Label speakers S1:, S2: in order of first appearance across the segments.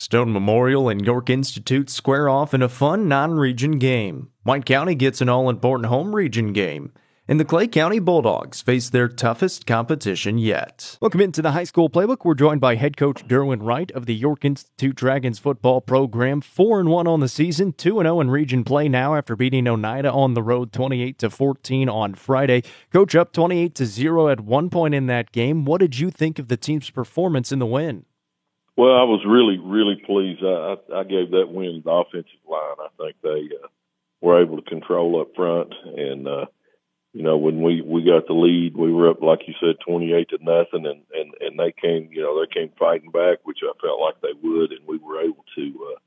S1: Stone Memorial and York Institute square off in a fun non region game. White County gets an all important home region game. And the Clay County Bulldogs face their toughest competition yet. Welcome into the high school playbook. We're joined by head coach Derwin Wright of the York Institute Dragons football program. 4 and 1 on the season, 2 and 0 in region play now after beating Oneida on the road 28 to 14 on Friday. Coach up 28 to 0 at one point in that game. What did you think of the team's performance in the win?
S2: Well, I was really, really pleased. I, I, gave that win the offensive line. I think they uh, were able to control up front, and uh, you know when we we got the lead, we were up like you said, twenty eight to nothing, and and and they came, you know, they came fighting back, which I felt like they would, and we were able to uh,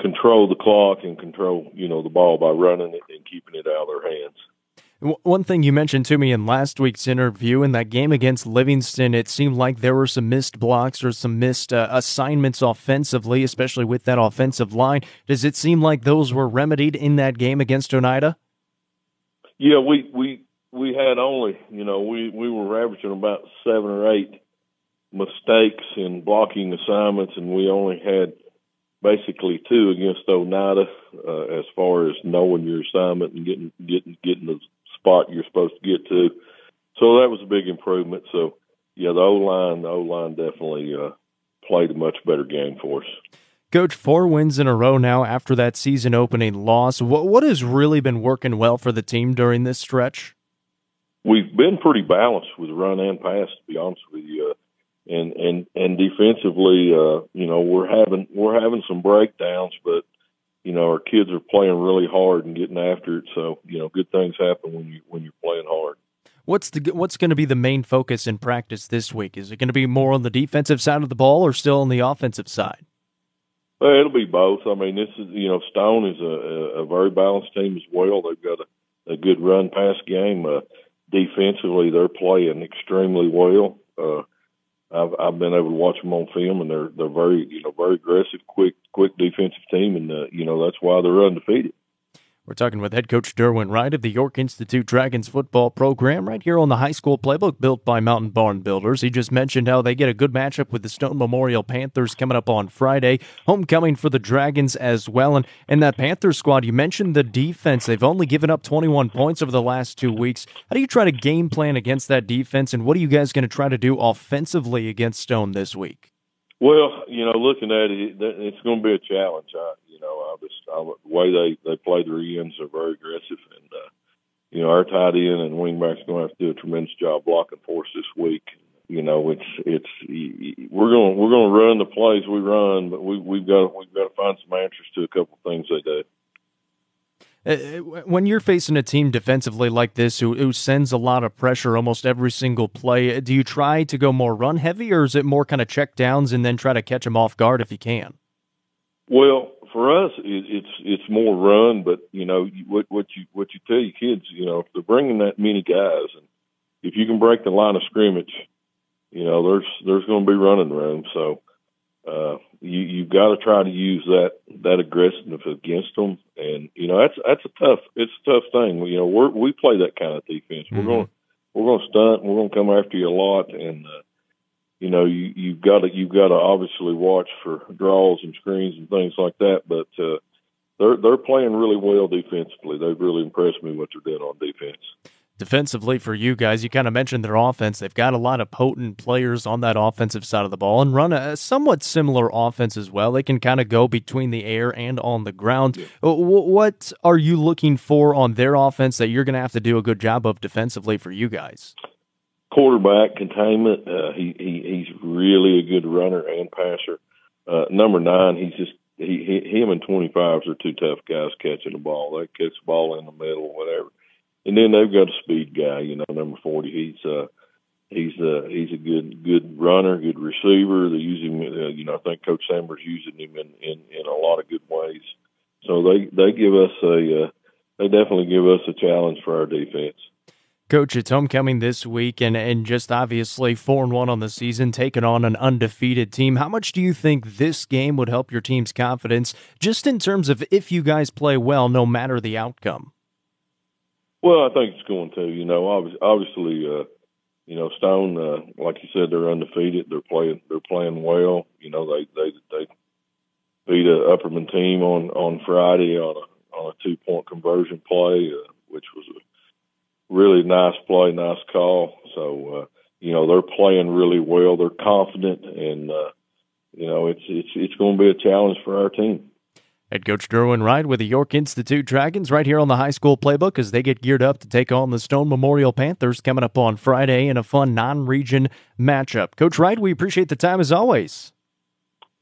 S2: control the clock and control, you know, the ball by running it and keeping it out of their hands.
S1: One thing you mentioned to me in last week's interview in that game against Livingston, it seemed like there were some missed blocks or some missed uh, assignments offensively, especially with that offensive line. Does it seem like those were remedied in that game against Oneida?
S2: Yeah, we we we had only, you know, we we were averaging about seven or eight mistakes in blocking assignments, and we only had basically two against Oneida uh, as far as knowing your assignment and getting getting getting the spot you're supposed to get to. So that was a big improvement. So yeah, the O line, the O line definitely uh, played a much better game for us.
S1: Coach, four wins in a row now after that season opening loss. What what has really been working well for the team during this stretch?
S2: We've been pretty balanced with run and pass, to be honest with you. Uh, and and and defensively, uh, you know, we're having we're having some breakdowns, but you know, our kids are playing really hard and getting after it. So, you know, good things happen when you when you're playing hard.
S1: What's the what's going to be the main focus in practice this week? Is it going to be more on the defensive side of the ball or still on the offensive side?
S2: Well, it'll be both. I mean, this is you know, Stone is a, a very balanced team as well. They've got a, a good run pass game. Uh, defensively, they're playing extremely well. Uh, I've I've been able to watch them on film, and they're they're very you know very aggressive, quick quick defensive team, and uh, you know that's why they're undefeated.
S1: We're talking with head coach Derwin Wright of the York Institute Dragons football program right here on the high school playbook built by Mountain Barn Builders. He just mentioned how they get a good matchup with the Stone Memorial Panthers coming up on Friday. Homecoming for the Dragons as well. And, and that Panthers squad, you mentioned the defense. They've only given up 21 points over the last two weeks. How do you try to game plan against that defense? And what are you guys going to try to do offensively against Stone this week?
S2: Well, you know, looking at it, it's going to be a challenge. I, you know, I just I, the way they they play their ends are very aggressive, and uh, you know, our tight end and wingback's going to have to do a tremendous job blocking for us this week. You know, it's it's we're going we're going to run the plays we run, but we we've got we've got to find some answers to a couple of things they do.
S1: Uh, when you're facing a team defensively like this who, who sends a lot of pressure almost every single play, do you try to go more run heavy or is it more kind of check downs and then try to catch them off guard if you can?
S2: Well, for us, it, it's it's more run, but you know what what you what you tell your kids, you know, if they're bringing that many guys, and if you can break the line of scrimmage, you know, there's there's going to be running room. So uh, you you've got to try to use that that aggressiveness against them, and you know that's that's a tough it's a tough thing. You know we we play that kind of defense. Mm-hmm. We're going we're going to stunt. We're going to come after you a lot, and uh, you know you you've got to you've got to obviously watch for draws and screens and things like that. But uh, they're they're playing really well defensively. They've really impressed me what they're doing on defense
S1: defensively for you guys, you kind of mentioned their offense. They've got a lot of potent players on that offensive side of the ball and run a somewhat similar offense as well. They can kind of go between the air and on the ground. Uh, what are you looking for on their offense that you're going to have to do a good job of defensively for you guys?
S2: Quarterback containment. Uh, he, he he's really a good runner and passer. Uh, number nine, he's just he, he him and twenty fives are two tough guys catching the ball. They catch the ball in the middle, whatever and then they've got a speed guy, you know, number forty. He's uh he's uh he's a good good runner, good receiver. They use him uh, you know, I think Coach Samber's using him in, in, in a lot of good ways. So they, they give us a uh, they definitely give us a challenge for our defense.
S1: Coach, it's homecoming this week, and, and just obviously four and one on the season, taking on an undefeated team. How much do you think this game would help your team's confidence, just in terms of if you guys play well, no matter the outcome?
S2: Well, I think it's going to. You know, obviously, uh, you know, Stone, uh, like you said, they're undefeated. They're playing. They're playing well. You know, they they they
S3: beat a Upperman team on on Friday on a on a two point conversion play, uh, which was a really nice play, nice call. So uh, you know they're playing really well. They're confident, and uh, you know it's it's it's going to be a challenge for our team.
S1: Head coach Derwin Wright with the York Institute Dragons right here on the high school playbook as they get geared up to take on the Stone Memorial Panthers coming up on Friday in a fun non region matchup. Coach Wright, we appreciate the time as always.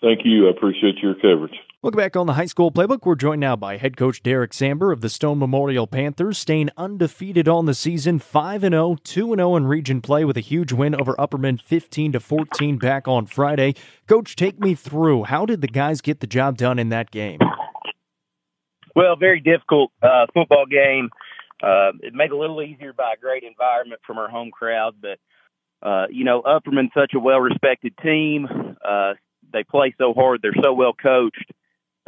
S3: Thank you. I appreciate your coverage.
S1: Welcome back on the high school playbook. We're joined now by head coach Derek Samber of the Stone Memorial Panthers, staying undefeated on the season, 5 0, 2 0 in region play with a huge win over Upperman 15 to 14 back on Friday. Coach, take me through. How did the guys get the job done in that game?
S4: Well, very difficult uh, football game. Uh, it made a little easier by a great environment from our home crowd, but uh, you know, Upperman such a well respected team. Uh, they play so hard. They're so well coached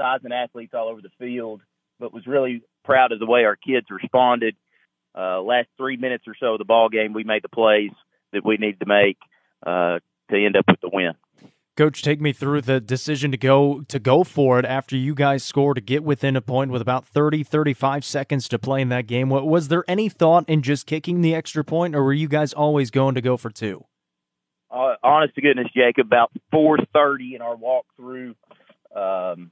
S4: and athletes all over the field, but was really proud of the way our kids responded. Uh, last three minutes or so of the ball game, we made the plays that we needed to make uh, to end up with the win.
S1: Coach, take me through the decision to go to go for it after you guys scored to get within a point with about 30, 35 seconds to play in that game. Was there any thought in just kicking the extra point, or were you guys always going to go for two?
S4: Uh, honest to goodness, Jacob, about 4:30 in our walkthrough, um,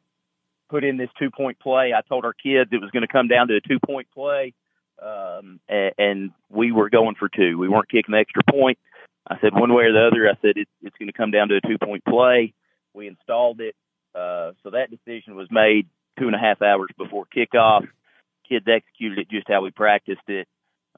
S4: put in this two point play. I told our kids it was going to come down to a two point play, um, and, and we were going for two. We weren't kicking the extra point. I said one way or the other. I said it, it's going to come down to a two point play. We installed it, uh, so that decision was made two and a half hours before kickoff. Kids executed it just how we practiced it,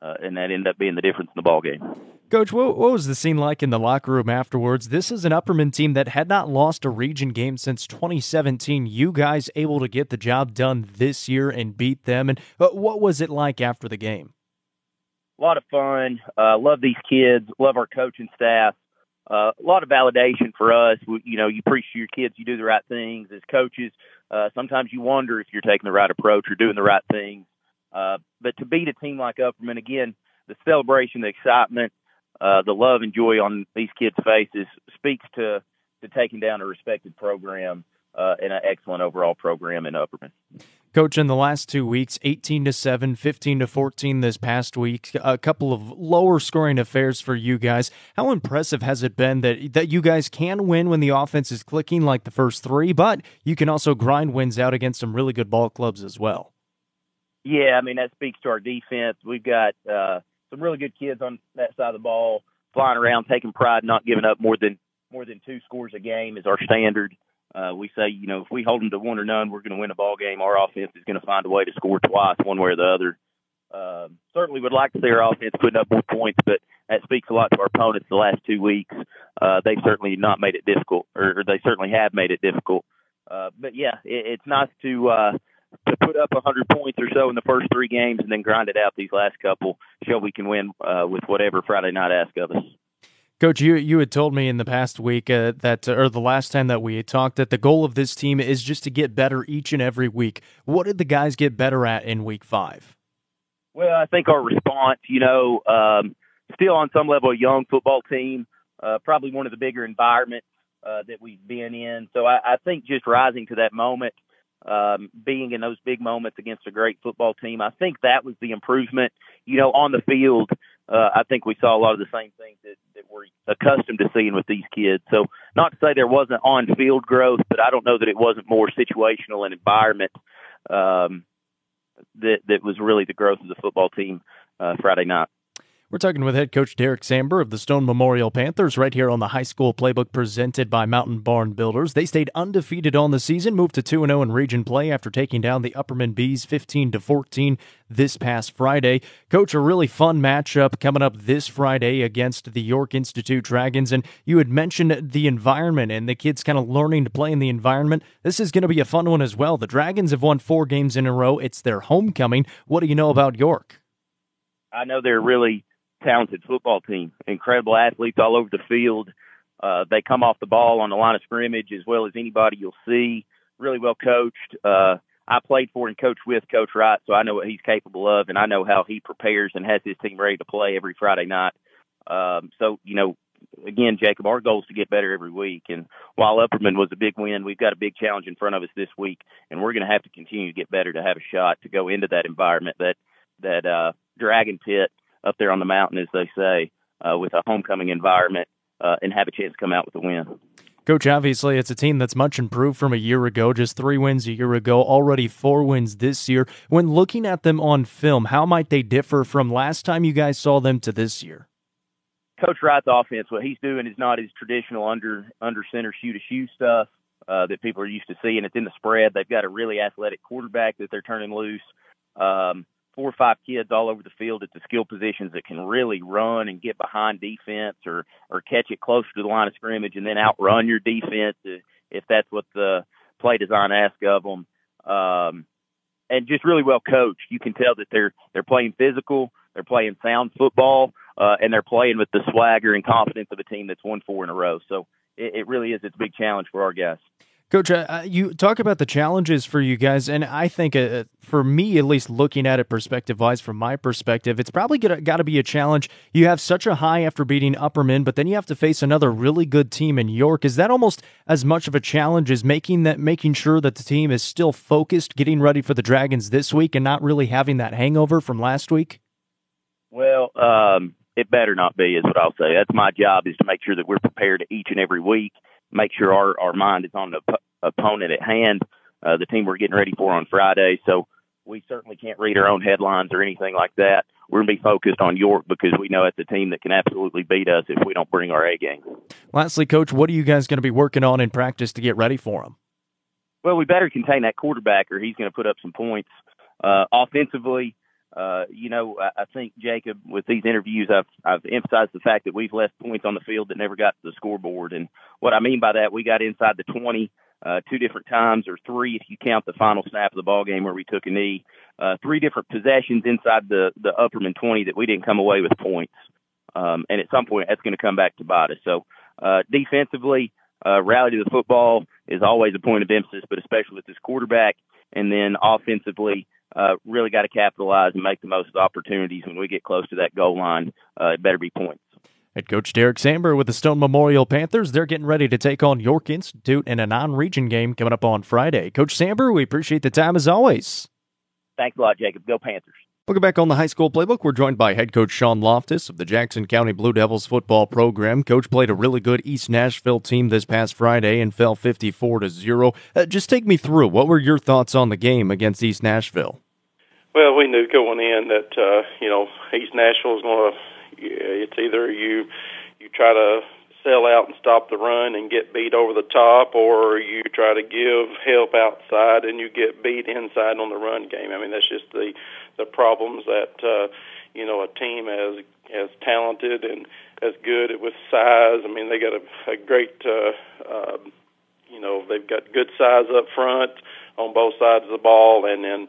S4: uh, and that ended up being the difference in the ball game.
S1: Coach, what, what, was the scene like in the locker room afterwards? This is an Upperman team that had not lost a region game since 2017. You guys able to get the job done this year and beat them. And uh, what was it like after the game?
S4: A lot of fun. Uh, love these kids. Love our coaching staff. Uh, a lot of validation for us. We, you know, you preach to your kids, you do the right things as coaches. Uh, sometimes you wonder if you're taking the right approach or doing the right things. Uh, but to beat a team like Upperman, again, the celebration, the excitement, uh, the love and joy on these kids' faces speaks to to taking down a respected program uh, and an excellent overall program in Upperman.
S1: Coach, in the last two weeks, 18 to 7, 15 to 14 this past week, a couple of lower scoring affairs for you guys. How impressive has it been that, that you guys can win when the offense is clicking like the first three, but you can also grind wins out against some really good ball clubs as well?
S4: Yeah, I mean, that speaks to our defense. We've got uh, some really good kids on that side of the ball, flying around, taking pride, not giving up more than more than two scores a game is our standard. Uh, we say, you know, if we hold them to one or none, we're going to win a ball game. Our offense is going to find a way to score twice, one way or the other. Uh, certainly would like to see our offense putting up more points, but that speaks a lot to our opponents the last two weeks. Uh, they've certainly not made it difficult, or, they certainly have made it difficult. Uh, but yeah, it, it's nice to uh, to put up 100 points or so in the first three games and then grind it out these last couple, show we can win uh, with whatever Friday night asks of us.
S1: Coach, you you had told me in the past week uh, that, or the last time that we had talked, that the goal of this team is just to get better each and every week. What did the guys get better at in week five?
S4: Well, I think our response, you know, um, still on some level a young football team, uh, probably one of the bigger environments uh, that we've been in. So I, I think just rising to that moment um, being in those big moments against a great football team. I think that was the improvement. You know, on the field, uh, I think we saw a lot of the same things that, that we're accustomed to seeing with these kids. So, not to say there wasn't on field growth, but I don't know that it wasn't more situational and environment um, that that was really the growth of the football team uh, Friday night.
S1: We're talking with head coach Derek Samber of the Stone Memorial Panthers right here on the high school playbook presented by Mountain Barn Builders. They stayed undefeated on the season, moved to 2 0 in region play after taking down the Upperman Bees 15 to 14 this past Friday. Coach, a really fun matchup coming up this Friday against the York Institute Dragons. And you had mentioned the environment and the kids kind of learning to play in the environment. This is going to be a fun one as well. The Dragons have won four games in a row. It's their homecoming. What do you know about York?
S4: I know they're really talented football team, incredible athletes all over the field. Uh, they come off the ball on the line of scrimmage as well as anybody you'll see. Really well coached. Uh, I played for and coached with Coach Wright, so I know what he's capable of, and I know how he prepares and has his team ready to play every Friday night. Um, so, you know, again, Jacob, our goal is to get better every week. And while Upperman was a big win, we've got a big challenge in front of us this week, and we're going to have to continue to get better to have a shot to go into that environment that that uh, Dragon Pit up there on the mountain, as they say, uh, with a homecoming environment, uh, and have a chance to come out with a win.
S1: Coach, obviously, it's a team that's much improved from a year ago, just three wins a year ago, already four wins this year. When looking at them on film, how might they differ from last time you guys saw them to this year?
S4: Coach Wright's offense, what he's doing is not his traditional under under center shoot a shoe stuff uh, that people are used to seeing. It's in the spread. They've got a really athletic quarterback that they're turning loose. Um, four or five kids all over the field at the skill positions that can really run and get behind defense or or catch it closer to the line of scrimmage and then outrun your defense if that's what the play design asks of them. Um, and just really well coached. You can tell that they're they're playing physical, they're playing sound football, uh, and they're playing with the swagger and confidence of a team that's won four in a row. So it, it really is it's a big challenge for our guys.
S1: Coach, uh, uh, you talk about the challenges for you guys, and I think uh, for me, at least looking at it perspective wise, from my perspective, it's probably got to be a challenge. You have such a high after beating Upperman, but then you have to face another really good team in York. Is that almost as much of a challenge as making that, making sure that the team is still focused, getting ready for the Dragons this week, and not really having that hangover from last week?
S4: Well, um, it better not be, is what I'll say. That's my job is to make sure that we're prepared each and every week make sure our, our mind is on the op- opponent at hand, uh, the team we're getting ready for on Friday. So we certainly can't read our own headlines or anything like that. We're going to be focused on York because we know it's a team that can absolutely beat us if we don't bring our A game.
S1: Lastly, Coach, what are you guys going to be working on in practice to get ready for them?
S4: Well, we better contain that quarterback or he's going to put up some points. Uh, offensively, uh, you know, I, I think Jacob, with these interviews, I've I've emphasized the fact that we've left points on the field that never got to the scoreboard, and what I mean by that, we got inside the 20 uh, two different times, or three if you count the final snap of the ball game where we took a knee. Uh, three different possessions inside the the Upperman 20 that we didn't come away with points, um, and at some point that's going to come back to bite us. So uh, defensively, uh, rally to the football is always a point of emphasis, but especially with this quarterback, and then offensively uh, really got to capitalize and make the most of the opportunities when we get close to that goal line. Uh, it better be points.
S1: Head coach Derek Samber with the Stone Memorial Panthers. They're getting ready to take on York Institute in a non region game coming up on Friday. Coach Samber, we appreciate the time as always.
S4: Thanks a lot, Jacob. Go Panthers.
S1: Looking back on the high school playbook, we're joined by head coach Sean Loftus of the Jackson County Blue Devils football program. Coach played a really good East Nashville team this past Friday and fell 54 to 0. Uh, just take me through. What were your thoughts on the game against East Nashville?
S5: Well, we knew going in that uh, you know East Nashville is going to. It's either you you try to sell out and stop the run and get beat over the top, or you try to give help outside and you get beat inside on the run game. I mean, that's just the the problems that uh, you know a team as as talented and as good with size. I mean, they got a, a great, uh, uh, you know, they've got good size up front on both sides of the ball, and then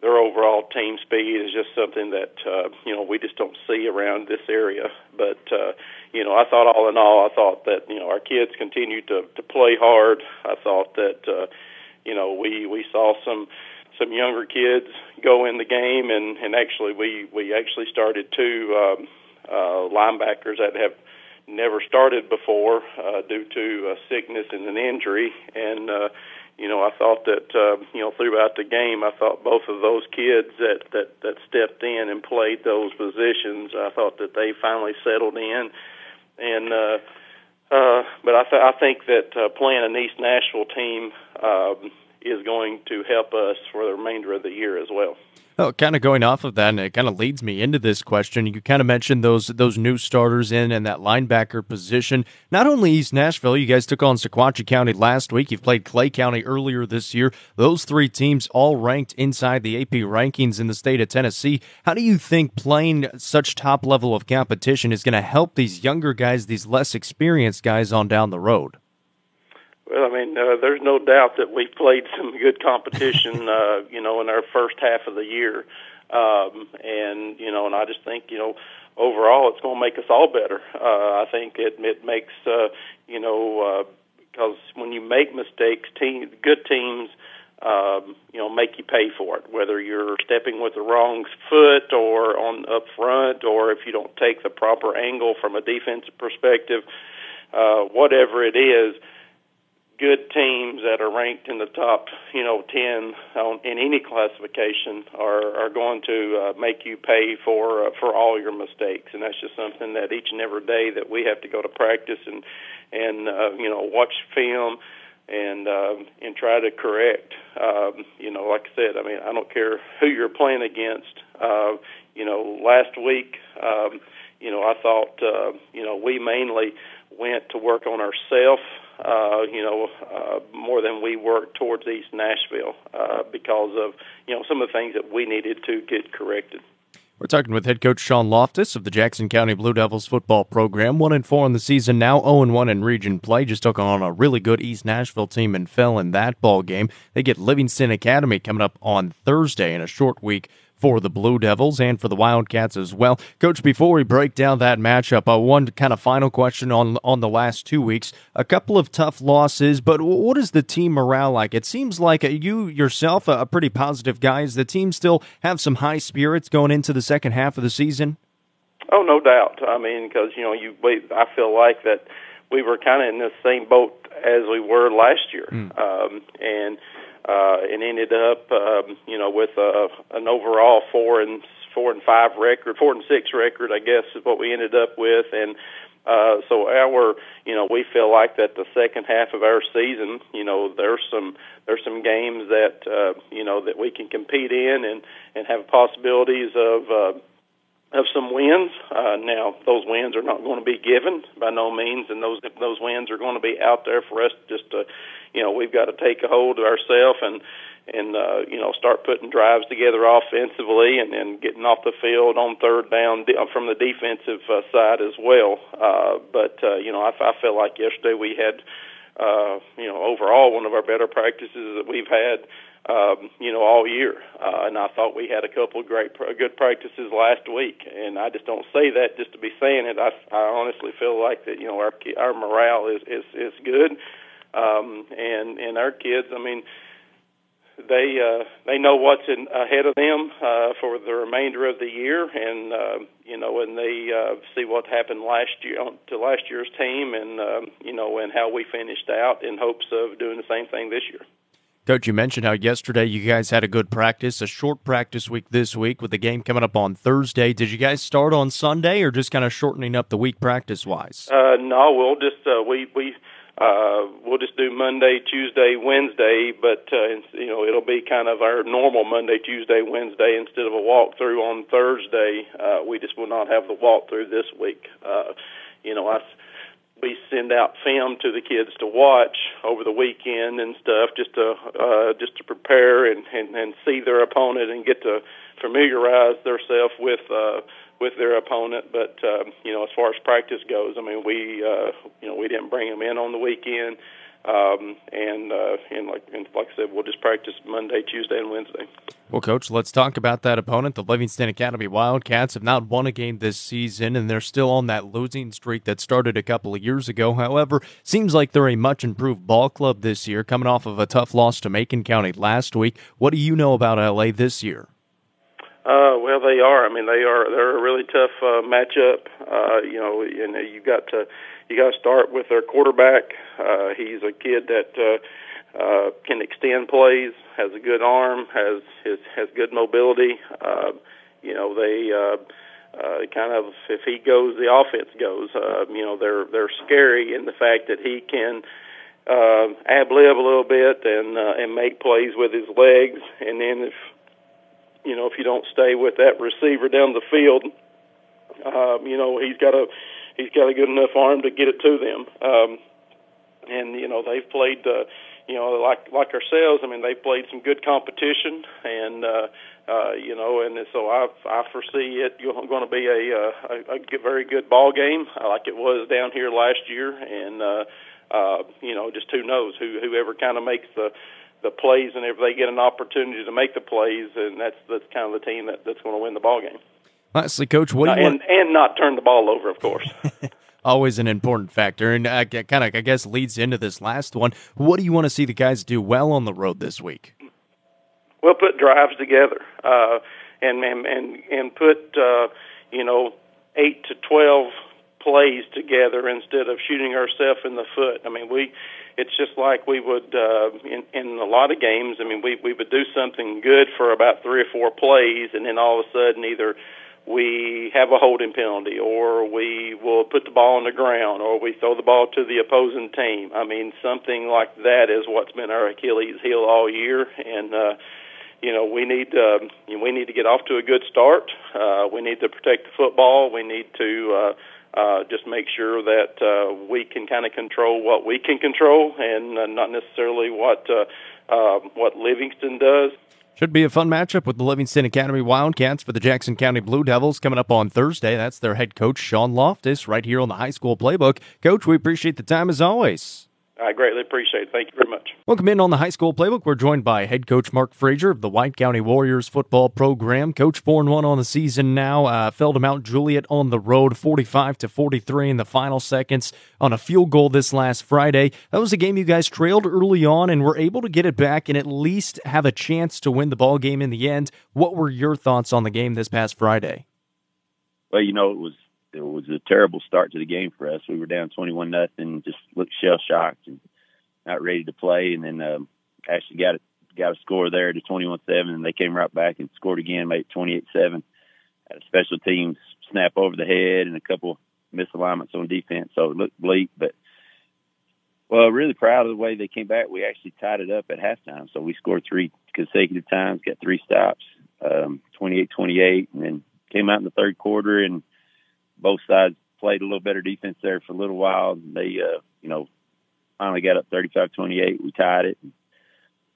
S5: their overall team speed is just something that uh, you know we just don't see around this area. But uh, you know, I thought all in all, I thought that you know our kids continued to to play hard. I thought that uh, you know we we saw some some younger kids go in the game, and and actually we we actually started two um, uh, linebackers that have never started before uh, due to a sickness and an injury, and uh, you know, I thought that uh, you know throughout the game, I thought both of those kids that that that stepped in and played those positions, I thought that they finally settled in, and uh, uh, but I th- I think that uh, playing an East Nashville team um, is going to help us for the remainder of the year as well.
S1: Oh, kind of going off of that, and it kind of leads me into this question. You kind of mentioned those those new starters in and that linebacker position. Not only East Nashville, you guys took on Sequatchie County last week. You've played Clay County earlier this year. Those three teams all ranked inside the AP rankings in the state of Tennessee. How do you think playing such top level of competition is going to help these younger guys, these less experienced guys on down the road?
S5: Well, I mean, uh, there's no doubt that we played some good competition, uh, you know, in our first half of the year. Um, and, you know, and I just think, you know, overall it's going to make us all better. Uh, I think it, it makes, uh, you know, uh, because when you make mistakes, team, good teams, um, you know, make you pay for it. Whether you're stepping with the wrong foot or on up front, or if you don't take the proper angle from a defensive perspective, uh, whatever it is, good teams that are ranked in the top, you know, ten on, in any classification are are going to uh, make you pay for uh, for all your mistakes, and that's just something that each and every day that we have to go to practice and and uh, you know watch film and um, and try to correct. Um, you know, like I said, I mean, I don't care who you're playing against. Uh, you know, last week, um, you know, I thought, uh, you know, we mainly went to work on ourselves. Uh, you know, uh, more than we worked towards East Nashville uh, because of you know some of the things that we needed to get corrected.
S1: We're talking with head coach Sean Loftus of the Jackson County Blue Devils football program. One and four in the season now, zero oh and one in region play. Just took on a really good East Nashville team and fell in that ball game. They get Livingston Academy coming up on Thursday in a short week for the Blue Devils and for the Wildcats as well. Coach, before we break down that matchup, uh, one kind of final question on on the last two weeks. A couple of tough losses, but what is the team morale like? It seems like uh, you yourself, a pretty positive guy. Is the team still have some high spirits going into the second half of the season?
S5: Oh, no doubt. I mean, because you know, you we, I feel like that we were kind of in the same boat as we were last year, mm. um, and uh, and ended up, um, you know, with uh, an overall four and four and five record, four and six record, I guess, is what we ended up with, and uh, so our, you know, we feel like that the second half of our season, you know, there's some there's some games that uh, you know that we can compete in and and have possibilities of. Uh, of some wins. Uh, now, those wins are not going to be given by no means, and those those wins are going to be out there for us just to you know we've got to take a hold of ourselves and and uh, you know start putting drives together offensively and and getting off the field on third down from the defensive uh, side as well. Uh, but uh, you know I, I felt like yesterday we had uh, you know overall one of our better practices that we've had. Um, you know, all year, uh, and I thought we had a couple of great, good practices last week. And I just don't say that just to be saying it. I, I honestly feel like that. You know, our our morale is is is good um, and and our kids. I mean, they uh, they know what's in, ahead of them uh, for the remainder of the year, and uh, you know, and they uh, see what happened last year to last year's team, and um, you know, and how we finished out in hopes of doing the same thing this year.
S1: Coach, you mentioned how yesterday you guys had a good practice, a short practice week this week with the game coming up on Thursday. Did you guys start on Sunday or just kind of shortening up the week practice wise?
S5: Uh, no, we'll just uh, we we uh, we'll just do Monday, Tuesday, Wednesday, but uh, you know it'll be kind of our normal Monday, Tuesday, Wednesday instead of a walkthrough on Thursday. Uh, we just will not have the walkthrough this week. Uh, you know, I we send out film to the kids to watch over the weekend and stuff, just to uh, just to prepare and, and and see their opponent and get to familiarize themselves with. Uh, with their opponent. But um, you know, as far as practice goes, I mean, we uh, you know we didn't bring them in on the weekend, um, and uh, and like and like I said, we'll just practice Monday, Tuesday, and Wednesday.
S1: Well, coach, let's talk about that opponent. The Livingston Academy Wildcats have not won a game this season, and they're still on that losing streak that started a couple of years ago. However, seems like they're a much improved ball club this year, coming off of a tough loss to Macon County last week. What do you know about LA this year?
S5: Uh, well, they are. I mean, they are. They're a really tough uh, matchup. Uh, you know, and you got to you got to start with their quarterback. Uh, he's a kid that uh, uh, can extend plays, has a good arm, has has has good mobility. Uh, you know, they uh, uh, kind of if he goes, the offense goes. Uh, you know, they're they're scary in the fact that he can uh, ab lib a little bit and uh, and make plays with his legs, and then if you know, if you don't stay with that receiver down the field, um, you know, he's got a he's got a good enough arm to get it to them. Um, and you know, they've played, uh, you know, like like ourselves. I mean, they've played some good competition, and uh, uh, you know, and so I I foresee it going to be a, uh, a a very good ball game, like it was down here last year, and uh, uh, you know, just who knows who whoever kind of makes the the plays, and if they get an opportunity to make the plays, and that's that's kind of the team that, that's going to win the ball game.
S1: Honestly, Coach, what do
S5: you
S1: uh,
S5: and, and not turn the ball over, of course.
S1: Always an important factor, and uh, kind of I guess leads into this last one. What do you want to see the guys do well on the road this week?
S5: we'll put drives together, uh, and and and and put uh, you know eight to twelve plays together instead of shooting ourselves in the foot. I mean, we it's just like we would uh, in in a lot of games. I mean, we we would do something good for about three or four plays, and then all of a sudden either we have a holding penalty, or we will put the ball on the ground, or we throw the ball to the opposing team. I mean, something like that is what's been our Achilles heel all year, and uh, you know we need uh, we need to get off to a good start. Uh, we need to protect the football. We need to uh, uh, just make sure that uh, we can kind of control what we can control and uh, not necessarily what uh, uh, what Livingston does.
S1: Should be a fun matchup with the Livingston Academy Wildcats for the Jackson County Blue Devils coming up on Thursday. That's their head coach, Sean Loftus, right here on the high school playbook. Coach, we appreciate the time as always.
S5: I greatly appreciate it. Thank you very much.
S1: Welcome in on the high school playbook. We're joined by head coach Mark Frazier of the White County Warriors football program. Coach four and one on the season now. Uh, fell to Mount Juliet on the road, forty-five to forty-three in the final seconds on a field goal this last Friday. That was a game you guys trailed early on and were able to get it back and at least have a chance to win the ball game in the end. What were your thoughts on the game this past Friday?
S6: Well, you know, it was it was a terrible start to the game for us. We were down twenty-one nothing, just looked shell shocked and not ready to play. And then um, actually got it, got a score there to twenty-one seven, and they came right back and scored again, made twenty-eight seven. Had a special teams snap over the head and a couple misalignments on defense, so it looked bleak. But well, really proud of the way they came back. We actually tied it up at halftime, so we scored three consecutive times, got three stops, um, 28-28, and then came out in the third quarter and both sides played a little better defense there for a little while. They, uh, you know, finally got up 35-28. We tied it.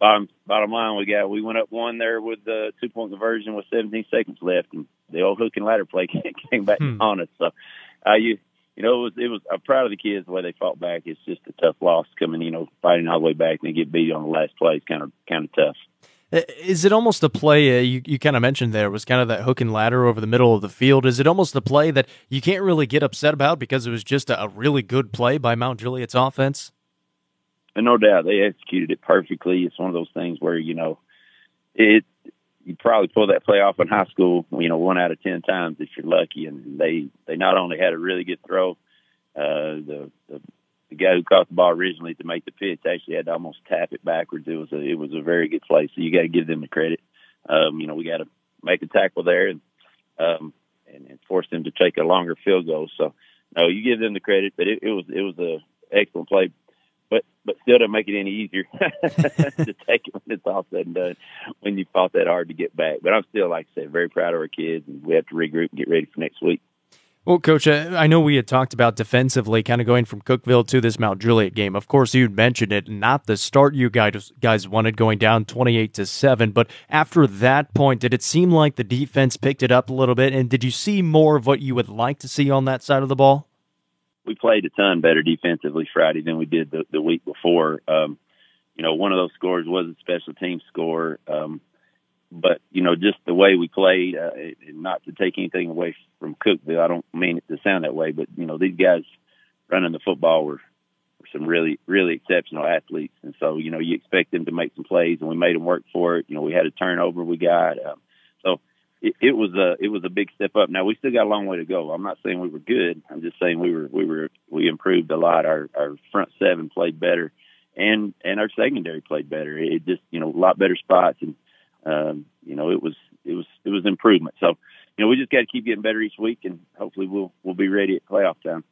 S6: Bottom bottom line, we got we went up one there with the two point conversion with 17 seconds left, and the old hook and ladder play came back hmm. on us. So, uh, you you know, it was it was. I'm proud of the kids the way they fought back. It's just a tough loss coming, you know, fighting all the way back and get beat on the last play is kind of kind of tough.
S1: Uh, is it almost a play uh, you, you kind of mentioned there was kind of that hook and ladder over the middle of the field? Is it almost a play that you can't really get upset about because it was just a, a really good play by Mount Juliet's offense?
S6: And no doubt they executed it perfectly. It's one of those things where you know it. You probably pull that play off in high school, you know, one out of ten times if you're lucky. And they they not only had a really good throw, uh, the the the guy who caught the ball originally to make the pitch actually had to almost tap it backwards. It was a it was a very good play. So you got to give them the credit. Um, you know, we got to make a tackle there and um, and, and force them to take a longer field goal. So no, you give them the credit, but it, it was it was a excellent play. But but still doesn't make it any easier to take it when it's all said and done. When you fought that hard to get back, but I'm still like I said, very proud of our kids, and we have to regroup and get ready for next week.
S1: Well, Coach, I know we had talked about defensively, kind of going from Cookeville to this Mount Juliet game. Of course, you'd mentioned it, not the start you guys guys wanted, going down twenty-eight to seven. But after that point, did it seem like the defense picked it up a little bit? And did you see more of what you would like to see on that side of the ball?
S6: We played a ton better defensively Friday than we did the, the week before. Um, you know, one of those scores was a special team score. Um, but you know, just the way we played, uh, not to take anything away from Cookeville, I don't mean it to sound that way, but you know, these guys running the football were, were some really, really exceptional athletes, and so you know, you expect them to make some plays, and we made them work for it. You know, we had a turnover, we got um, so it, it was a it was a big step up. Now we still got a long way to go. I'm not saying we were good. I'm just saying we were we were we improved a lot. Our our front seven played better, and and our secondary played better. It just you know a lot better spots and um, you know, it was it was it was improvement. So, you know, we just got to keep getting better each week, and hopefully we'll we'll be ready at playoff time.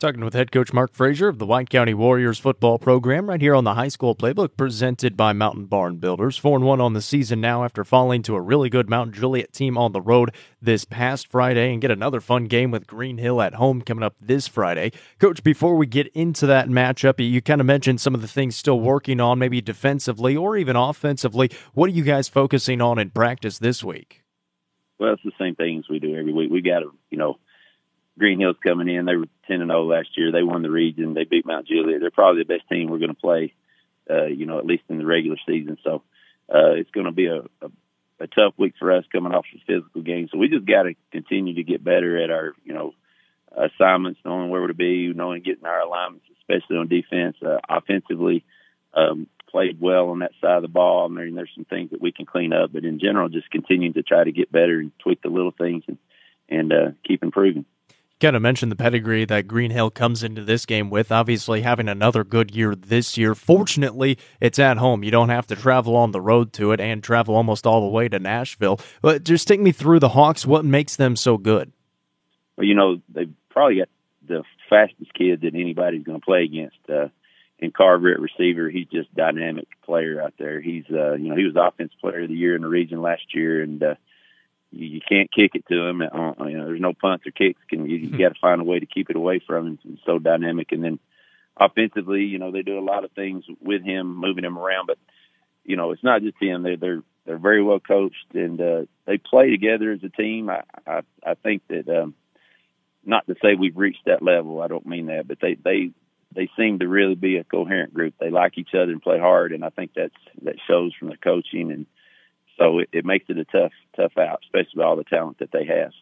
S1: Talking with head coach Mark Frazier of the White County Warriors football program right here on the high school playbook presented by Mountain Barn Builders. 4 and 1 on the season now after falling to a really good Mount Juliet team on the road this past Friday and get another fun game with Green Hill at home coming up this Friday. Coach, before we get into that matchup, you kind of mentioned some of the things still working on, maybe defensively or even offensively. What are you guys focusing on in practice this week?
S6: Well, it's the same things we do every week. We got to, you know, Green Hills coming in. They were ten and zero oh last year. They won the region. They beat Mount Juliet. They're probably the best team we're going to play. Uh, you know, at least in the regular season. So uh, it's going to be a, a, a tough week for us coming off the physical game. So we just got to continue to get better at our you know assignments, knowing where we're to be, knowing getting our alignments, especially on defense. Uh, offensively, um, played well on that side of the ball. I mean, there's some things that we can clean up, but in general, just continuing to try to get better and tweak the little things and and uh, keep improving.
S1: Kind of mentioned the pedigree that Green Hill comes into this game with. Obviously, having another good year this year. Fortunately, it's at home. You don't have to travel on the road to it and travel almost all the way to Nashville. But just take me through the Hawks. What makes them so good?
S6: Well, you know, they've probably got the fastest kid that anybody's going to play against. Uh, and Carver at receiver, he's just dynamic player out there. He's, uh, you know, he was offensive player of the year in the region last year, and uh, you, you can't kick it to him. Uh, you know, there's no punts or kicks. Can you, you hmm. got to find a way to keep it away from him. He's so dynamic. And then offensively, you know, they do a lot of things with him, moving him around. But you know, it's not just him. They're they're they're very well coached, and uh, they play together as a team. I I, I think that. um not to say we've reached that level. I don't mean that, but they they they seem to really be a coherent group. They like each other and play hard, and I think that's that shows from the coaching and so it, it makes it a tough, tough out, especially with all the talent that they have.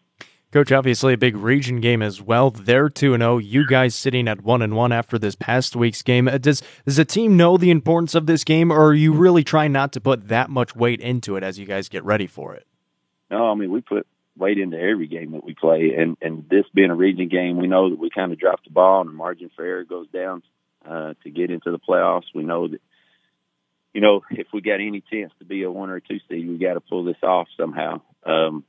S1: Coach, obviously a big region game as well. They're two and zero. Oh. You guys sitting at one and one after this past week's game. Uh, does does the team know the importance of this game, or are you really trying not to put that much weight into it as you guys get ready for it?
S6: No, I mean we put weight into every game that we play, and and this being a region game, we know that we kind of drop the ball and the margin for error goes down uh, to get into the playoffs. We know that you know, if we got any chance to be a one or a two seed, we got to pull this off somehow. Um,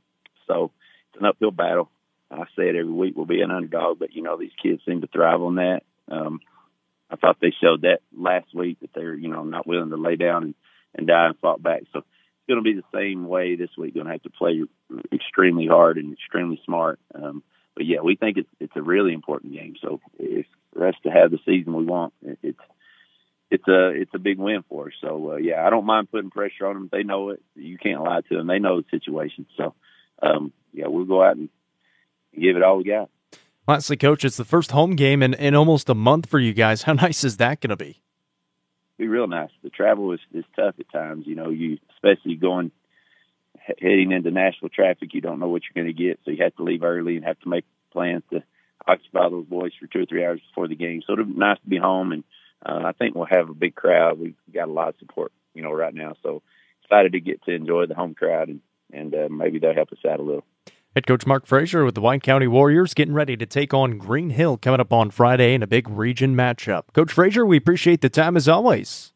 S6: so it's an uphill battle. I say it every week. We'll be an underdog, but you know these kids seem to thrive on that. Um, I thought they showed that last week that they're you know not willing to lay down and, and die and fought back. So it's going to be the same way this week. Going to have to play extremely hard and extremely smart. Um, but yeah, we think it's it's a really important game. So if for us to have the season we want, it's it's a it's a big win for us. So uh, yeah, I don't mind putting pressure on them. They know it. You can't lie to them. They know the situation. So um, yeah, we'll go out and give it all we got.
S1: Lastly, coach, it's the first home game in, in almost a month for you guys. How nice is that going to be?
S6: Be real nice. The travel is, is tough at times. You know, you especially going heading into Nashville traffic. You don't know what you're going to get, so you have to leave early and have to make plans to occupy those boys for two or three hours before the game. So it's nice to be home and uh, I think we'll have a big crowd. We've got a lot of support, you know, right now. So excited to get to enjoy the home crowd and and uh, maybe they'll help us out a little.
S1: Head coach Mark Frazier with the White County Warriors getting ready to take on Green Hill coming up on Friday in a big region matchup. Coach Frazier, we appreciate the time as always.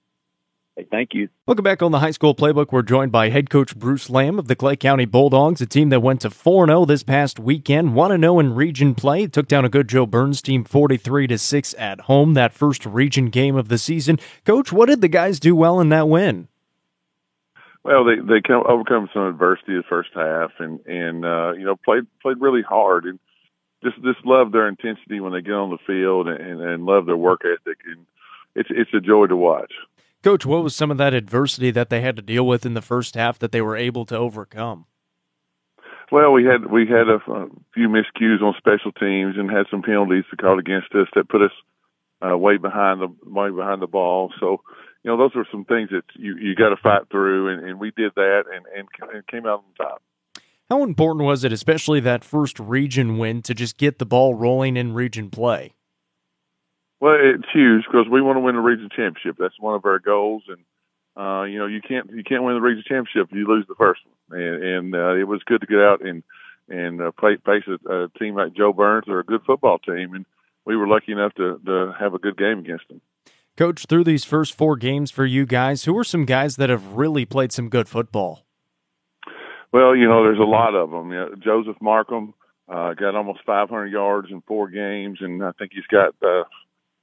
S6: Hey, thank you.
S1: Welcome back on the high school playbook. We're joined by head coach Bruce Lamb of the Clay County Bulldogs, a team that went to 4 0 this past weekend, 1 0 in region play. Took down a good Jo Byrns team 43 to 6 at home, that first region game of the season. Coach, what did the guys do well in that win?
S7: Well, they they come, overcome some adversity the first half, and and uh, you know played played really hard, and just just love their intensity when they get on the field, and, and love their work ethic, and it's it's a joy to watch.
S1: Coach, what was some of that adversity that they had to deal with in the first half that they were able to overcome?
S7: Well, we had we had a, a few miscues on special teams and had some penalties to call against us that put us uh, way behind the way behind the ball. So, you know, those were some things that you you got to fight through, and, and we did that and, and and came out on top.
S1: How important was it, especially that first region win, to just get the ball rolling in region play?
S7: Well, it's huge because we want to win the region championship. That's one of our goals, and uh, you know you can't you can't win the region championship if you lose the first one. And, and uh, it was good to get out and and uh, play, face a, a team like Jo Byrns. They're a good football team, and we were lucky enough to to have a good game against them.
S1: Coach, through these first four games for you guys, who are some guys that have really played some good football?
S7: Well, you know, there's a lot of them. You know, Joseph Markham uh, got almost 500 yards in four games, and I think he's got uh,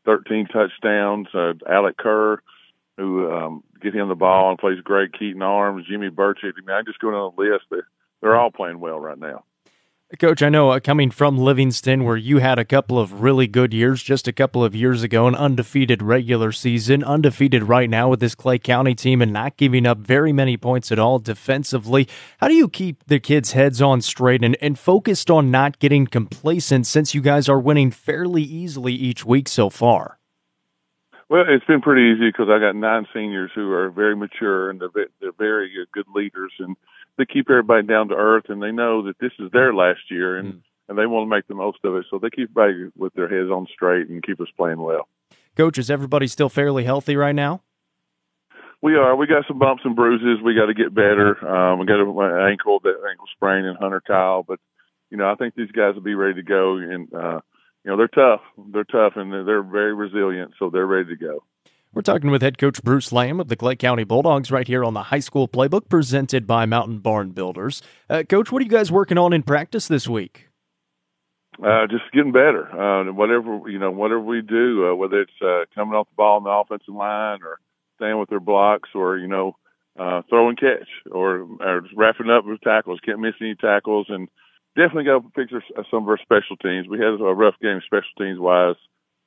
S7: 13 touchdowns. Uh, Alec Kerr, who um, get him the ball and plays great. Keaton Arms, Jimmy Burchett. I mean, I just go down the list. They're, they're all playing well right now.
S1: Coach, I know uh, coming from Livingston, where you had a couple of really good years just a couple of years ago, an undefeated regular season, undefeated right now with this Clay County team, and not giving up very many points at all defensively. How do you keep the kids' heads on straight and, and focused on not getting complacent since you guys are winning fairly easily each week so far?
S7: Well, it's been pretty easy because I got nine seniors who are very mature and they're, they're very good leaders and they keep everybody down to earth and they know that this is their last year and, mm. and they want to make the most of it. So they keep everybody with their heads on straight and keep us playing well.
S1: Coach, is everybody still fairly healthy right now?
S7: We are. We got some bumps and bruises. We got to get better. Um, we got an ankle, that ankle sprain in Hunter Kyle, but you know, I think these guys will be ready to go. And uh, you know, they're tough. They're tough, and they're, they're very resilient, so they're ready to go.
S1: We're talking with head coach Bruce Lamb of the Clay County Bulldogs right here on the high school playbook presented by Mountain Barn Builders. Uh, coach, what are you guys working on in practice this week?
S7: Uh, just getting better. Uh, whatever you know, whatever we do, uh, whether it's uh, coming off the ball on the offensive line or staying with their blocks or, you know, uh, catch or, or wrapping up with tackles. Can't miss any tackles and definitely got to our, some of our special teams. We had a rough game special teams wise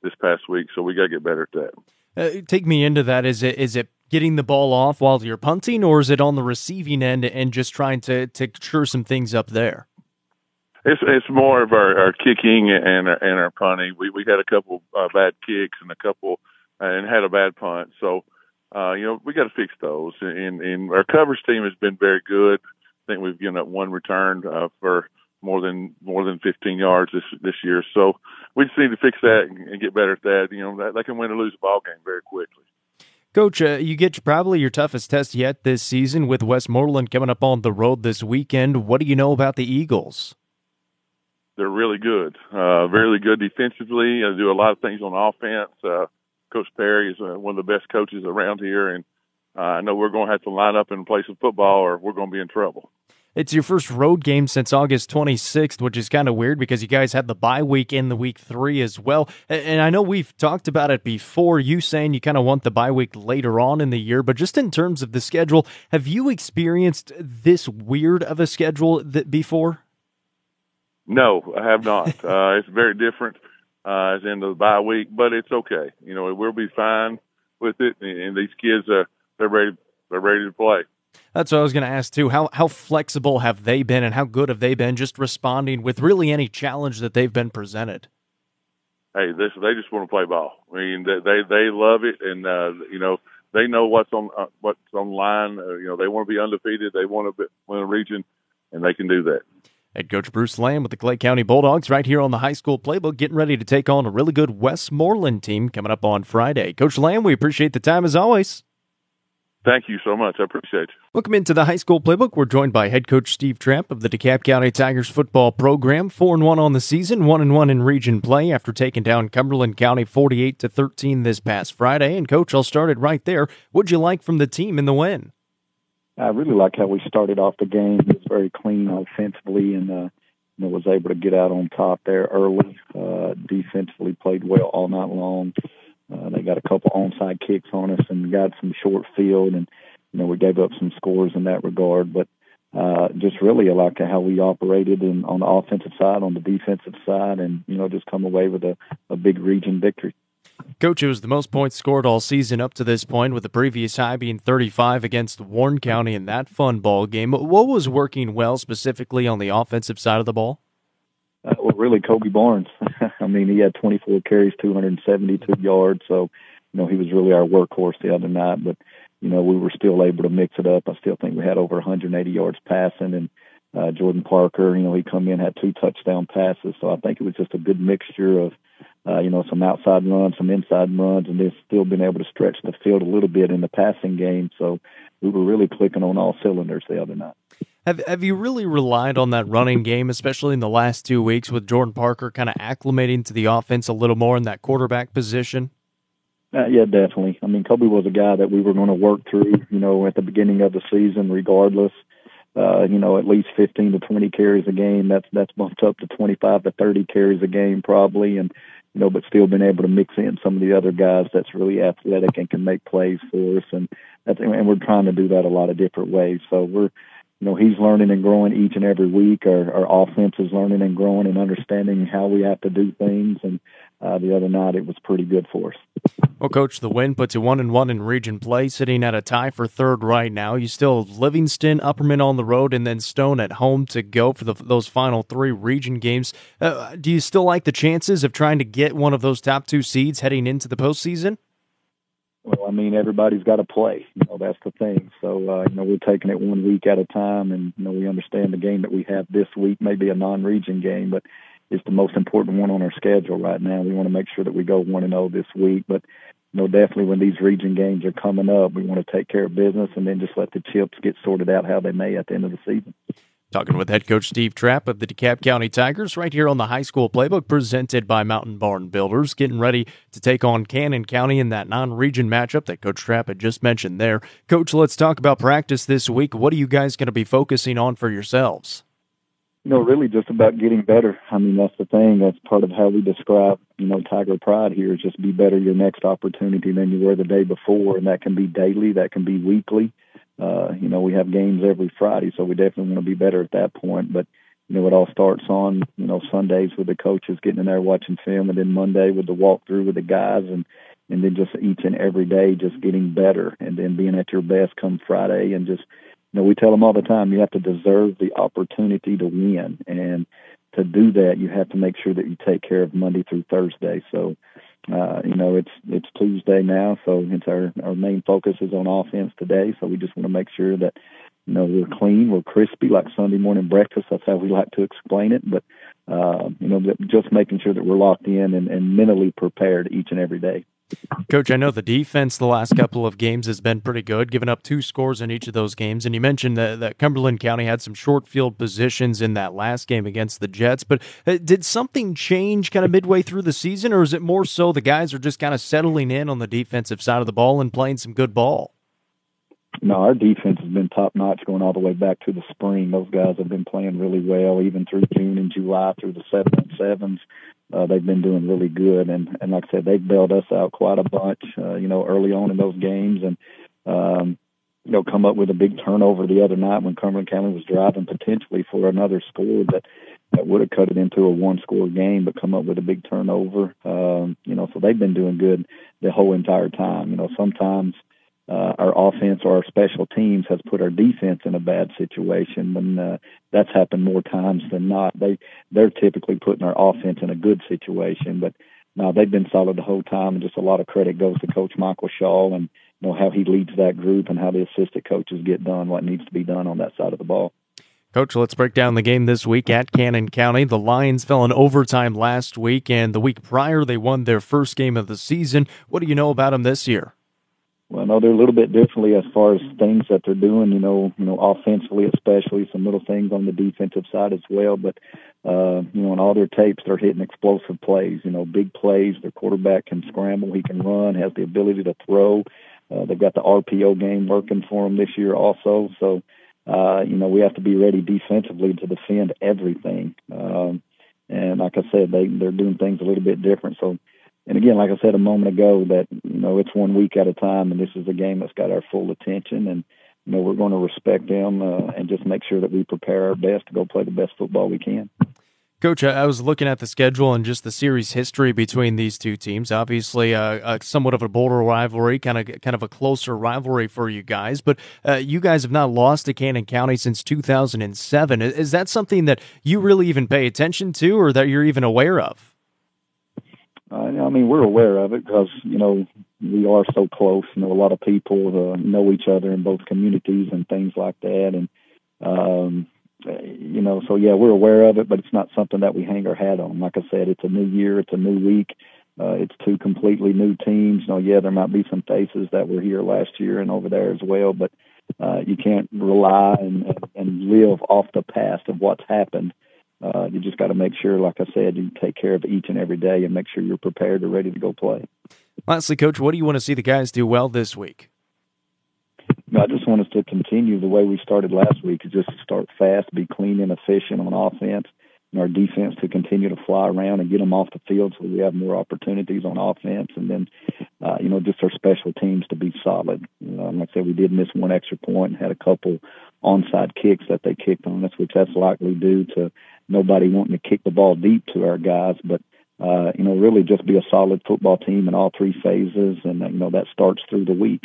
S7: this past week, so we got to get better at that.
S1: Uh, take me into that. Is it is it getting the ball off while you're punting, or is it on the receiving end and just trying to to sure some things up there?
S7: It's it's more of our, our kicking and our, and our punting. We we had a couple uh, bad kicks and a couple uh, and had a bad punt. So uh, you know, we got to fix those. And, and our coverage team has been very good. I think we've given up one return uh, for more than more than 15 yards this this year. So we just need to fix that and, and get better at that. You know, that, they can win or lose a ball game very quickly.
S1: Coach, uh, you get probably your toughest test yet this season with Westmoreland coming up on the road this weekend. What do you know about the Eagles?
S7: They're really good, uh, really good defensively. They do a lot of things on offense. Uh, Coach Perry is uh, one of the best coaches around here, and uh, I know we're going to have to line up and play some football, or we're going to be in trouble.
S1: It's your first road game since August 26th, which is kind of weird because you guys had the bye week in the week three as well. And I know we've talked about it before, you saying you kind of want the bye week later on in the year, but just in terms of the schedule, have you experienced this weird of a schedule that before?
S7: No, I have not. uh, it's very different uh, as in the bye week, but it's okay. You know, we'll be fine with it. And, these kids, uh, they're ready. They're ready to play.
S1: That's what I was going to ask too. How how flexible have they been, and how good have they been just responding with really any challenge that they've been presented?
S7: Hey, this they just want to play ball. I mean, they they, they love it, and uh, you know they know what's on uh, what's on line. Uh, you know, they want to be undefeated. They want to win a region, and they can do that.
S1: Head coach Bruce Lamb with the Clay County Bulldogs right here on the high school playbook, getting ready to take on a really good Westmoreland team coming up on Friday. Coach Lamb, we appreciate the time as always.
S7: Thank you so much. I appreciate you.
S1: Welcome into the high school playbook. We're joined by head coach Steve Trapp of the DeKalb County Tigers football program. Four and one on the season, one and one in region play after taking down Cumberland County forty-eight to thirteen this past Friday. And coach, I'll start it right there. What'd you like from the team in the win?
S8: I really like how we started off the game. It was very clean offensively, and uh, you know was able to get out on top there early. Uh, defensively played well all night long. Got a couple onside kicks on us and got some short field, and you know we gave up some scores in that regard. But uh, just really like how we operated in, on the offensive side, on the defensive side, and you know just come away with a, a big region victory.
S1: Coach, it was the most points scored all season up to this point, with the previous high being 35 against Warren County in that fun ball game. What was working well specifically on the offensive side of the ball?
S8: Uh, well, really, Kobe Barnes. I mean, he had 24 carries, 272 yards. So, you know, he was really our workhorse the other night. But, you know, we were still able to mix it up. I still think we had over 180 yards passing. And uh, Jordan Parker, you know, he come in, had two touchdown passes. So I think it was just a good mixture of – uh, you know, some outside runs, some inside runs, and they've still been able to stretch the field a little bit in the passing game. So we were really clicking on all cylinders the other night.
S1: Have Have you really relied on that running game, especially in the last two weeks, with Jordan Parker kind of acclimating to the offense a little more in that quarterback position?
S8: Uh, yeah, definitely. I mean, Kobe was a guy that we were going to work through, you know, at the beginning of the season, regardless. Uh, you know, at least 15 to 20 carries a game. That's that's bumped up to 25 to 30 carries a game probably, and you know, but still been able to mix in some of the other guys that's really athletic and can make plays for us. And that's, and we're trying to do that a lot of different ways. So we're, you know, he's learning and growing each and every week. Our, our offense is learning and growing and understanding how we have to do things. And uh, the other night, it was pretty good for us.
S1: Well, coach, the win puts you one and one in region play, sitting at a tie for third right now. You still have Livingston, Upperman on the road, and then Stone at home to go for the, those final three region games. Uh, do you still like the chances of trying to get one of those top two seeds heading into the postseason?
S8: Well, I mean, everybody's got to play. You know, that's the thing. So, uh, you know, we're taking it one week at a time, and you know, we understand the game that we have this week may be a non-region game, but it's the most important one on our schedule right now. We want to make sure that we go one and zero oh this week, but you know, definitely when these region games are coming up, we want to take care of business and then just let the chips get sorted out how they may at the end of the season.
S1: Talking with head coach Steve Trapp of the DeKalb County Tigers right here on the high school playbook presented by Mountain Barn Builders, getting ready to take on Cannon County in that non region matchup that Coach Trapp had just mentioned there. Coach, let's talk about practice this week. What are you guys going to be focusing on for yourselves?
S8: You know, really just about getting better. I mean, that's the thing. That's part of how we describe, you know, Tiger Pride here is just be better your next opportunity than you were the day before. And that can be daily, that can be weekly uh, you know, we have games every Friday, so we definitely want to be better at that point. But you know, it all starts on you know Sundays with the coaches getting in there watching film, and then Monday with the walkthrough with the guys, and and then just each and every day just getting better, and then being at your best come Friday, and just you know, we tell them all the time you have to deserve the opportunity to win, and to do that, you have to make sure that you take care of Monday through Thursday. So uh, you know, it's it's Tuesday now, so it's our our main focus is on offense today. So we just want to make sure that you know we're clean, we're crispy, like Sunday morning breakfast. That's how we like to explain it. But uh, you know, just making sure that we're locked in and, and mentally prepared each and every day.
S1: Coach, I know the defense the last couple of games has been pretty good, giving up two scores in each of those games. And you mentioned that, that Cumberland County had some short field positions in that last game against the Jets. But uh, did something change kind of midway through the season, or is it more so the guys are just kind of settling in on the defensive side of the ball and playing some good ball?
S8: No, our defense has been top notch going all the way back to the spring. Those guys have been playing really well, even through June and July through the seven and sevens uh, they've been doing really good. And, and like I said, they've bailed us out quite a bunch, uh, you know, early on in those games. And, um, you know, come up with a big turnover the other night when Cumberland County was driving potentially for another score that, that would have cut it into a one score game, but come up with a big turnover. Um, you know, so they've been doing good the whole entire time. You know, sometimes, uh, our offense or our special teams has put our defense in a bad situation, and uh, that's happened more times than not. They they're typically putting our offense in a good situation, but no, they've been solid the whole time, and just a lot of credit goes to Coach Michael Shaw and you know how he leads that group and how the assistant coaches get done what needs to be done on that side of the ball.
S1: Coach, let's break down the game this week at Cannon County. The Lions fell in overtime last week, and the week prior they won their first game of the season. What do you know about them this year?
S8: Well, no, they're a little bit differently as far as things that they're doing. You know, you know, offensively, especially some little things on the defensive side as well. But uh, you know, in all their tapes, they're hitting explosive plays. You know, big plays. Their quarterback can scramble, he can run, has the ability to throw. Uh, they've got the RPO game working for them this year also. So, uh, you know, we have to be ready defensively to defend everything. Um, and like I said, they they're doing things a little bit different. So and again, like I said a moment ago, that you know it's one week at a time, and this is a game that's got our full attention, and you know we're going to respect them uh, and just make sure that we prepare our best to go play the best football we can.
S1: Coach, I was looking at the schedule and just the series history between these two teams. Obviously, uh, uh, somewhat of a border rivalry, kind of kind of a closer rivalry for you guys. But uh, you guys have not lost to Cannon County since 2007. Is that something that you really even pay attention to, or that you're even aware of?
S8: Uh, I mean, we're aware of it because you know we are so close. You know, a lot of people uh, know each other in both communities and things like that, and um, you know, so yeah, we're aware of it, but it's not something that we hang our hat on. Like I said, it's a new year, it's a new week. Uh, it's two completely new teams. You know, yeah, there might be some faces that were here last year and over there as well, but uh, you can't rely and, and live off the past of what's happened uh, you just got to make sure, like I said, you take care of each and every day and make sure you're prepared and ready to go play.
S1: Lastly, Coach, what do you want to see the guys do well this week?
S8: I just want us to continue the way we started last week, just start fast, be clean and efficient on offense, and our defense to continue to fly around and get them off the field so we have more opportunities on offense, and then, uh, you know, just our special teams to be solid. Um, like I said, we did miss one extra point and had a couple onside kicks that they kicked on us, which that's likely due to nobody wanting to kick the ball deep to our guys, but uh, you know, really just be a solid football team in all three phases, and you know that starts through the week,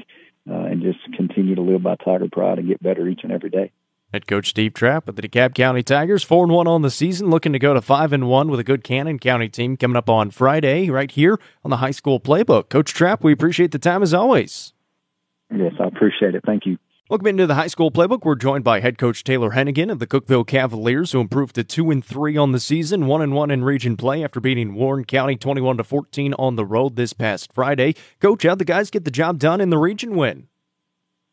S8: uh, and just continue to live by Tiger pride and get better each and every day.
S1: Head coach Steve Trapp with the DeKalb County Tigers, four and one on the season, looking to go to five and one with a good Cannon County team coming up on Friday, right here on the high school playbook. Coach Trapp, we appreciate the time as always.
S8: Yes, I appreciate it. Thank you.
S1: Welcome into the high school playbook. We're joined by head coach Taylor Hennigan of the Cookeville Cavaliers, who improved to two and three on the season, one and one in region play after beating Warren County twenty-one to fourteen on the road this past Friday. Coach, how'd the guys get the job done in the region win?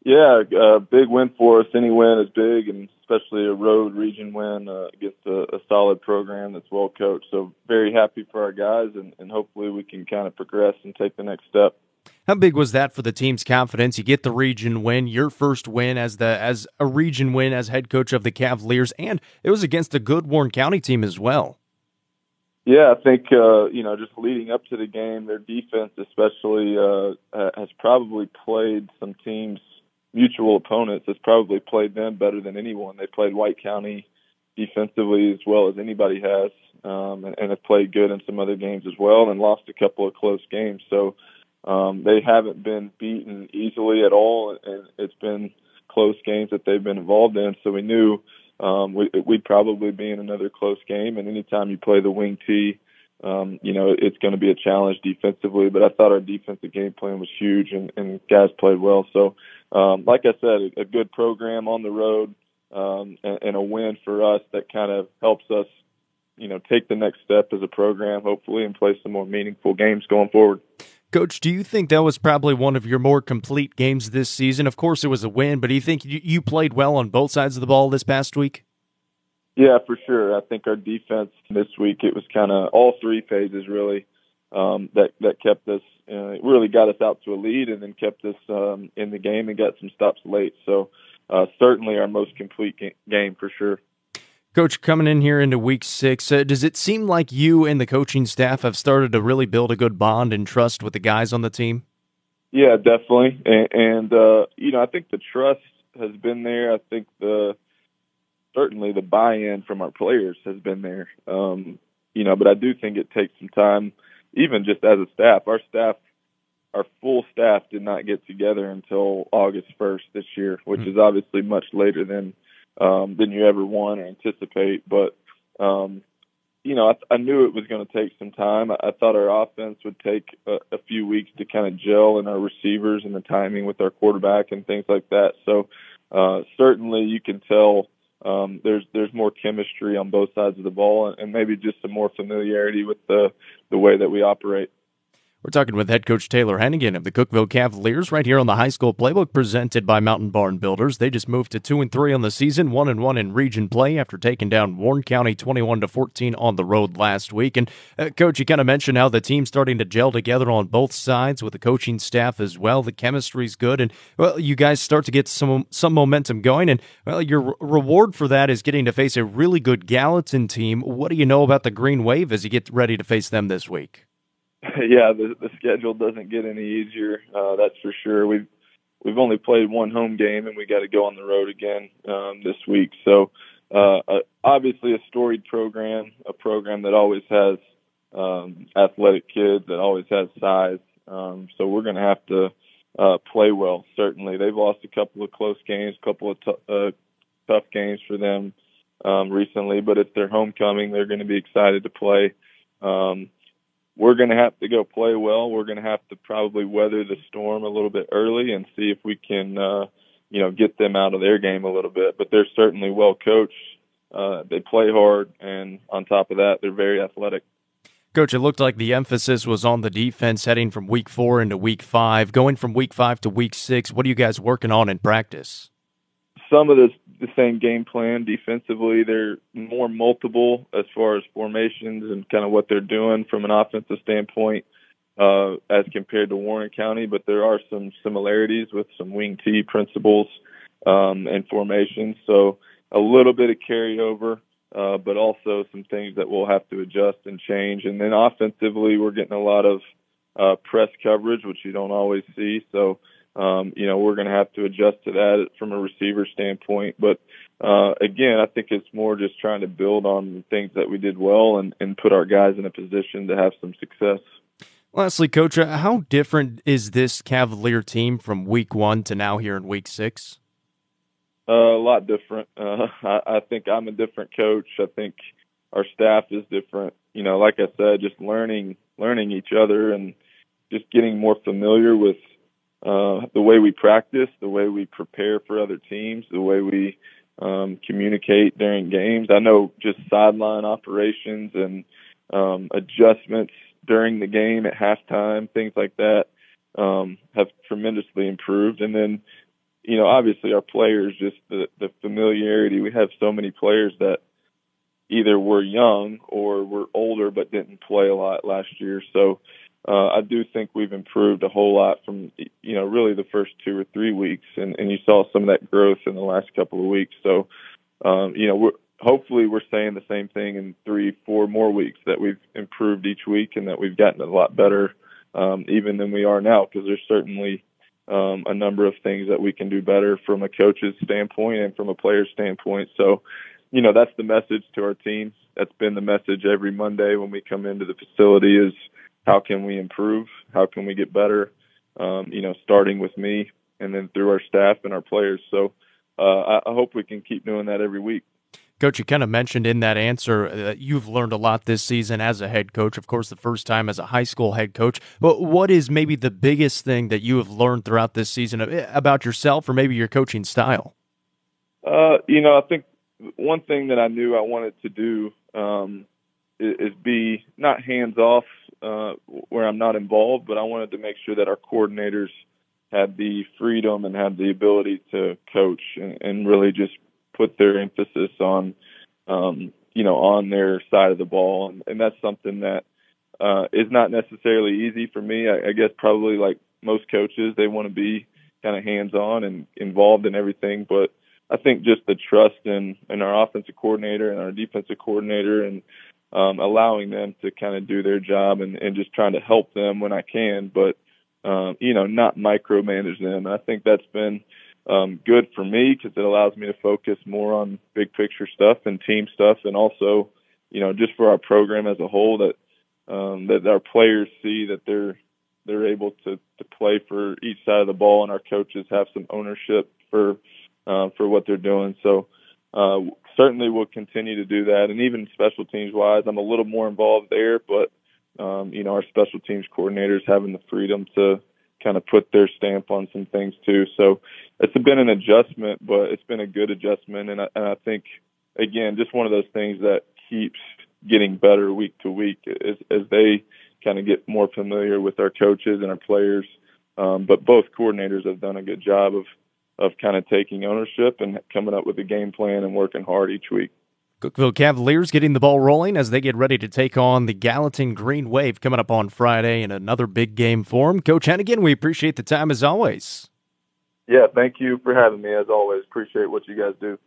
S3: Yeah, big win for us. Any win is big, and especially a road region win uh, against a, a solid program that's well coached. So very happy for our guys, and, and hopefully we can kind of progress and take the next step.
S1: How big was that for the team's confidence? You get the region win, your first win as the as a region win as head coach of the Cavaliers, and it was against a good Warren County team as well.
S3: Yeah, I think uh, you know just leading up to the game, their defense especially uh, has probably played some teams, mutual opponents, has probably played them better than anyone. They played White County defensively as well as anybody has, um, and, and have played good in some other games as well, and lost a couple of close games. So um, they haven't been beaten easily at all, and it's been close games that they've been involved in. So we knew um, we, we'd probably be in another close game. And anytime you play the wing T, um, you know it's going to be a challenge defensively. But I thought our defensive game plan was huge, and, and guys played well. So, um, like I said, a, a good program on the road um, and, and a win for us that kind of helps us, you know, take the next step as a program, hopefully, and play some more meaningful games going forward.
S1: Coach, do you think that was probably one of your more complete games this season? Of course, it was a win, but do you think you played well on both sides of the ball this past week?
S3: Yeah, for sure. I think our defense this week it was kind of all three phases really um, that that kept us uh, really got us out to a lead and then kept us um, in the game and got some stops late. So uh, certainly our most complete game for sure.
S1: Coach, coming in here into week six, uh, does it seem like you and the coaching staff have started to really build a good bond and trust with the guys on the team?
S3: Yeah, definitely. And, and uh, you know, I think the trust has been there. I think the certainly the buy-in from our players has been there. Um, you know, but I do think it takes some time, even just as a staff. Our staff, our full staff, did not get together until August 1st this year, which mm-hmm. is obviously much later than um, than you ever want or anticipate. But um, you know, I, I knew it was going to take some time. I, I thought our offense would take a, a few weeks to kind of gel in our receivers and the timing with our quarterback and things like that. So uh, certainly, you can tell um, there's there's more chemistry on both sides of the ball, and, and maybe just some more familiarity with the the way that we operate.
S1: We're talking with head coach Taylor Hennigan of the Cookeville Cavaliers right here on the high school playbook presented by Mountain Barn Builders. They just moved to 2 and 3 on the season, 1 and 1 in region play after taking down Warren County 21 to 14 on the road last week. And uh, coach, you kind of mentioned how the team's starting to gel together on both sides with the coaching staff as well. The chemistry's good and well, you guys start to get some some momentum going and well, your re- reward for that is getting to face a really good Gallatin team. What do you know about the Green Wave as you get ready to face them this week?
S3: yeah, the the schedule doesn't get any easier. Uh, that's for sure. We've we've only played one home game, and we got to go on the road again um, this week. So, uh, uh, obviously, a storied program, a program that always has um, athletic kids, that always has size. Um, so we're going to have to uh, play well. Certainly, they've lost a couple of close games, a couple of t- uh, tough games for them um, recently, but it's their homecoming. They're going to be excited to play. Um, we're going to have to go play well. We're going to have to probably weather the storm a little bit early and see if we can, uh, you know, get them out of their game a little bit. But they're certainly well coached. Uh, they play hard, and on top of that, they're very athletic.
S1: Coach, it looked like the emphasis was on the defense heading from week four into week five. Going from week five to week six, what are you guys working on in practice?
S3: Some of the the same game plan defensively. They're more multiple as far as formations and kind of what they're doing from an offensive standpoint uh, as compared to Warren County. But there are some similarities with some wing T principles um, and formations. So a little bit of carryover, uh, but also some things that we'll have to adjust and change. And then offensively, we're getting a lot of uh, press coverage, which you don't always see. So um, you know, we're going to have to adjust to that from a receiver standpoint. But uh, again, I think it's more just trying to build on things that we did well and, and put our guys in a position to have some success.
S1: Lastly, Coach, uh, how different is this Cavalier team from Week One to now here in Week Six?
S3: Uh, a lot different. Uh, I, I think I'm a different coach. I think our staff is different. You know, like I said, just learning learning each other and just getting more familiar with uh, the way we practice, the way we prepare for other teams, the way we um, communicate during games. I know just sideline operations and um, adjustments during the game at halftime, things like that, um, have tremendously improved. And then, you know, obviously our players, just the, the familiarity. We have so many players that either were young or were older but didn't play a lot last year. So uh, I do think we've improved a whole lot from you know really the first two or three weeks, and, and you saw some of that growth in the last couple of weeks. So um, you know we're hopefully we're saying the same thing in three, four more weeks that we've improved each week and that we've gotten a lot better um, even than we are now because there's certainly um, a number of things that we can do better from a coach's standpoint and from a player's standpoint. So you know, that's the message to our team. That's been the message every Monday when we come into the facility is how can we improve? How can we get better? Um, you know, starting with me and then through our staff and our players. So uh, I, I hope we can keep doing that every week.
S1: Coach, you kind of mentioned in that answer that you've learned a lot this season as a head coach. Of course, the first time as a high school head coach. But what is maybe the biggest thing that you have learned throughout this season about yourself or maybe your coaching style?
S3: Uh, you know, I think one thing that I knew I wanted to do um, is, is be not hands off uh, where I'm not involved, but I wanted to make sure that our coordinators had the freedom and had the ability to coach and, and really just put their emphasis on, um, you know, on their side of the ball, and, and that's something that uh, is not necessarily easy for me. I, I guess probably like most coaches, they want to be kind of hands on and involved in everything, but I think just the trust in in our offensive coordinator and our defensive coordinator and um, allowing them to kind of do their job and, and just trying to help them when I can, but um, you know, not micromanage them. I think that's been um, good for me because it allows me to focus more on big picture stuff and team stuff, and also, you know, just for our program as a whole that um, that our players see that they're they're able to to play for each side of the ball, and our coaches have some ownership for uh, for what they're doing. So uh, certainly we'll continue to do that. And even special teams wise, I'm a little more involved there, but um, you know our special teams coordinators having the freedom to kind of put their stamp on some things too. So it's been an adjustment, but it's been a good adjustment, and I, and I think again just one of those things that keeps getting better week to week as, as they kind of get more familiar with our coaches and our players. Um, but both coordinators have done a good job of of kind of taking ownership and coming up with a game plan and working hard each week.
S1: Cookeville Cavaliers getting the ball rolling as they get ready to take on the Gallatin Green Wave coming up on Friday in another big game for them. Coach Hennigan, we appreciate the time as always.
S3: Yeah, thank you for having me as always. Appreciate what you guys do.